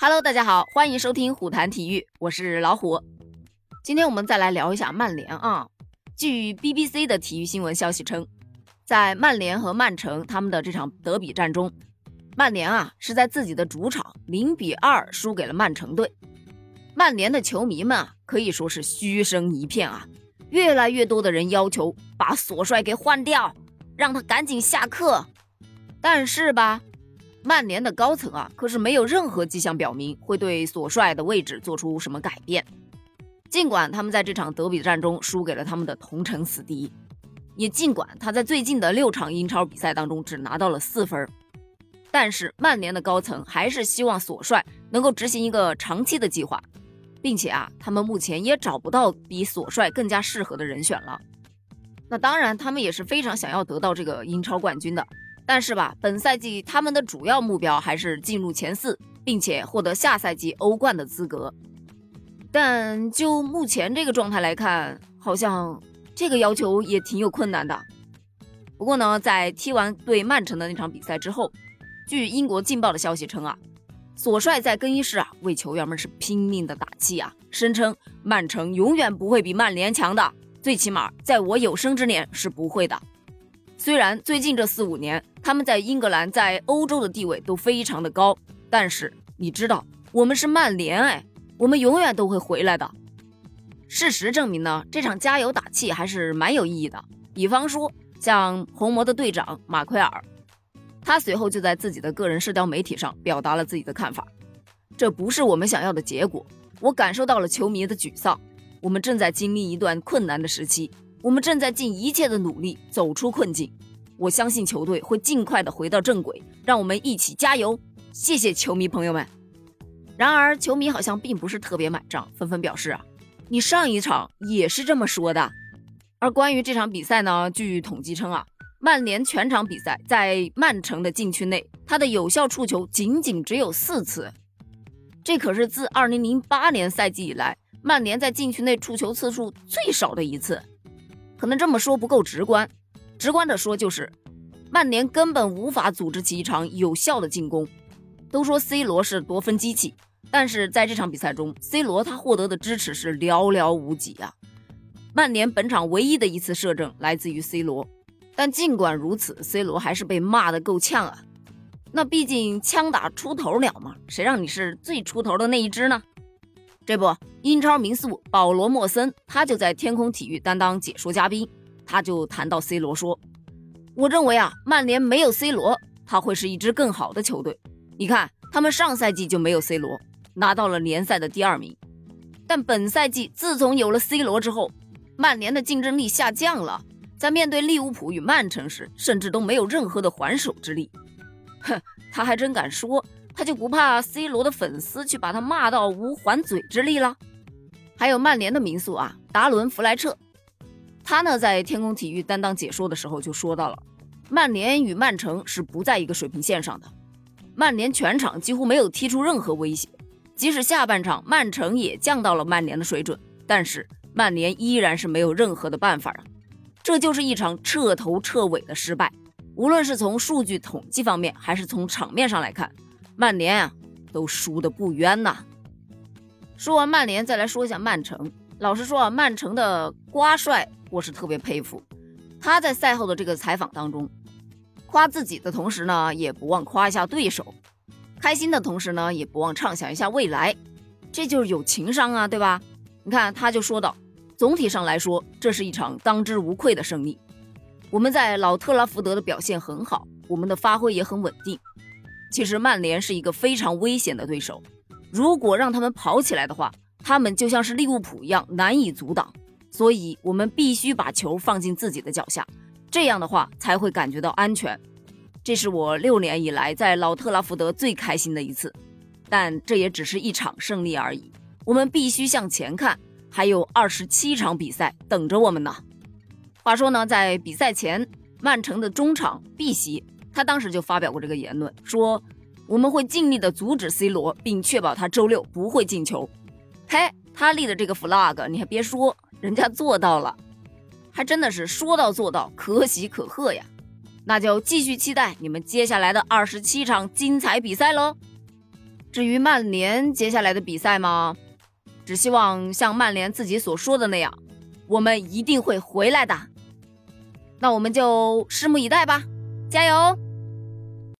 Hello，大家好，欢迎收听虎谈体育，我是老虎。今天我们再来聊一下曼联啊。据 BBC 的体育新闻消息称，在曼联和曼城他们的这场德比战中，曼联啊是在自己的主场零比二输给了曼城队。曼联的球迷们啊可以说是嘘声一片啊，越来越多的人要求把索帅给换掉，让他赶紧下课。但是吧，曼联的高层啊可是没有任何迹象表明会对索帅的位置做出什么改变。尽管他们在这场德比战中输给了他们的同城死敌，也尽管他在最近的六场英超比赛当中只拿到了四分，但是曼联的高层还是希望索帅能够执行一个长期的计划，并且啊，他们目前也找不到比索帅更加适合的人选了。那当然，他们也是非常想要得到这个英超冠军的，但是吧，本赛季他们的主要目标还是进入前四，并且获得下赛季欧冠的资格。但就目前这个状态来看，好像这个要求也挺有困难的。不过呢，在踢完对曼城的那场比赛之后，据英国《劲报》的消息称啊，索帅在更衣室啊为球员们是拼命的打气啊，声称曼城永远不会比曼联强的，最起码在我有生之年是不会的。虽然最近这四五年他们在英格兰、在欧洲的地位都非常的高，但是你知道我们是曼联哎。我们永远都会回来的。事实证明呢，这场加油打气还是蛮有意义的。比方说，像红魔的队长马奎尔，他随后就在自己的个人社交媒体上表达了自己的看法：这不是我们想要的结果。我感受到了球迷的沮丧。我们正在经历一段困难的时期，我们正在尽一切的努力走出困境。我相信球队会尽快的回到正轨，让我们一起加油！谢谢球迷朋友们。然而，球迷好像并不是特别买账，纷纷表示啊，你上一场也是这么说的。而关于这场比赛呢，据统计称啊，曼联全场比赛在曼城的禁区内，他的有效触球仅仅只有四次，这可是自2008年赛季以来，曼联在禁区内触球次数最少的一次。可能这么说不够直观，直观的说就是，曼联根本无法组织起一场有效的进攻。都说 C 罗是夺分机器。但是在这场比赛中，C 罗他获得的支持是寥寥无几啊。曼联本场唯一的一次射正来自于 C 罗，但尽管如此，C 罗还是被骂得够呛啊。那毕竟枪打出头鸟嘛，谁让你是最出头的那一只呢？这不，英超名宿保罗莫森他就在天空体育担当解说嘉宾，他就谈到 C 罗说：“我认为啊，曼联没有 C 罗，他会是一支更好的球队。你看，他们上赛季就没有 C 罗。”拿到了联赛的第二名，但本赛季自从有了 C 罗之后，曼联的竞争力下降了，在面对利物浦与曼城时，甚至都没有任何的还手之力。哼，他还真敢说，他就不怕 C 罗的粉丝去把他骂到无还嘴之力了？还有曼联的名宿啊，达伦·弗莱彻，他呢在天空体育担当解说的时候就说到了，曼联与曼城是不在一个水平线上的，曼联全场几乎没有踢出任何威胁。即使下半场曼城也降到了曼联的水准，但是曼联依然是没有任何的办法啊！这就是一场彻头彻尾的失败。无论是从数据统计方面，还是从场面上来看，曼联啊都输得不冤呐。说完曼联，再来说一下曼城。老实说啊，曼城的瓜帅我是特别佩服。他在赛后的这个采访当中，夸自己的同时呢，也不忘夸一下对手。开心的同时呢，也不忘畅想一下未来，这就是有情商啊，对吧？你看，他就说道：“总体上来说，这是一场当之无愧的胜利。我们在老特拉福德的表现很好，我们的发挥也很稳定。其实曼联是一个非常危险的对手，如果让他们跑起来的话，他们就像是利物浦一样难以阻挡。所以，我们必须把球放进自己的脚下，这样的话才会感觉到安全。”这是我六年以来在老特拉福德最开心的一次，但这也只是一场胜利而已。我们必须向前看，还有二十七场比赛等着我们呢。话说呢，在比赛前，曼城的中场碧玺他当时就发表过这个言论，说我们会尽力的阻止 C 罗，并确保他周六不会进球。嘿，他立的这个 flag，你还别说，人家做到了，还真的是说到做到，可喜可贺呀。那就继续期待你们接下来的二十七场精彩比赛喽！至于曼联接下来的比赛嘛，只希望像曼联自己所说的那样，我们一定会回来的。那我们就拭目以待吧，加油！